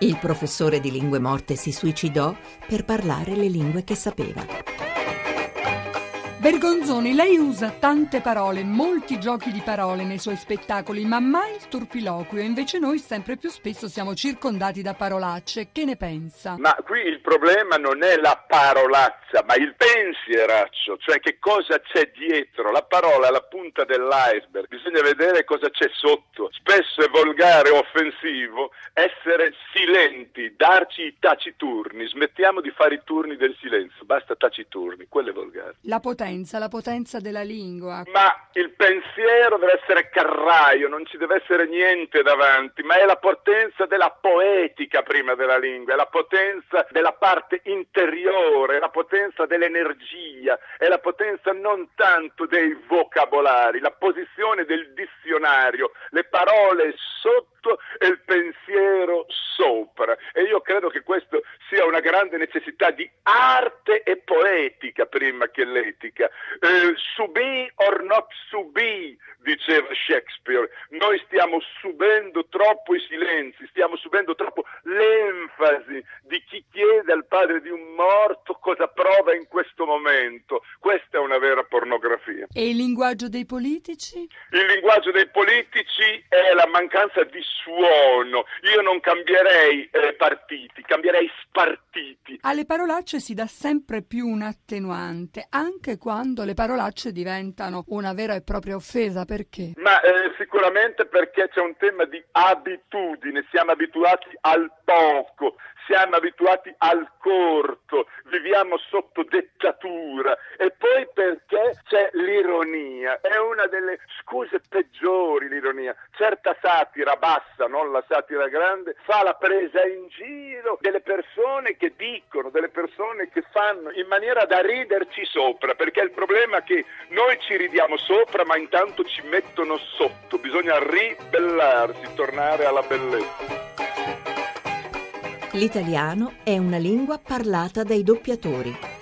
Il professore di lingue morte si suicidò per parlare le lingue che sapeva. Bergonzoni, lei usa tante parole, molti giochi di parole nei suoi spettacoli, ma mai il turpiloquio. Invece noi sempre più spesso siamo circondati da parolacce. Che ne pensa? Ma qui il problema non è la parolazza, ma il pensieraccio, cioè che cosa c'è dietro. La parola è la punta dell'iceberg, bisogna vedere cosa c'è sotto. O offensivo essere silenti, darci i taciturni. Smettiamo di fare i turni del silenzio, basta taciturni, quello è volgare. La potenza la potenza della lingua. Ma il pensiero deve essere carraio, non ci deve essere niente davanti, ma è la potenza della poetica prima della lingua, è la potenza della parte interiore, è la potenza dell'energia, è la potenza non tanto dei vocabolari, la posizione del dizionario, le parole sotto e il pensiero sopra. E io credo che questo sia una grande necessità di arte e poetica prima che l'etica. Eh, subì or not subì, diceva Shakespeare. Noi stiamo subendo troppo i silenzi, stiamo subendo troppo l'enfasi di chi chiede al padre di un morto cosa prova in questo momento. Questa è una vera pornografia. E il linguaggio dei politici? Il linguaggio dei politici è la mancanza di suono. Io non cambierei eh, partiti, cambierei spartiti. Alle parolacce si dà sempre più un attenuante, anche quando le parolacce diventano una vera e propria offesa. Perché? Ma eh, sicuramente perché c'è un tema di abitudine, siamo abituati al poco, siamo abituati al corto, viviamo sotto dettatura e poi perché c'è l'ironia, è una delle scuse peggiori l'ironia. Certa satira bassa, non la satira grande, fa la presa in giro delle persone che dicono, delle persone che fanno in maniera da riderci sopra, perché il problema è che noi ci ridiamo sopra ma intanto ci mettono sotto, bisogna ribellarsi, tornare alla bellezza. L'italiano è una lingua parlata dai doppiatori.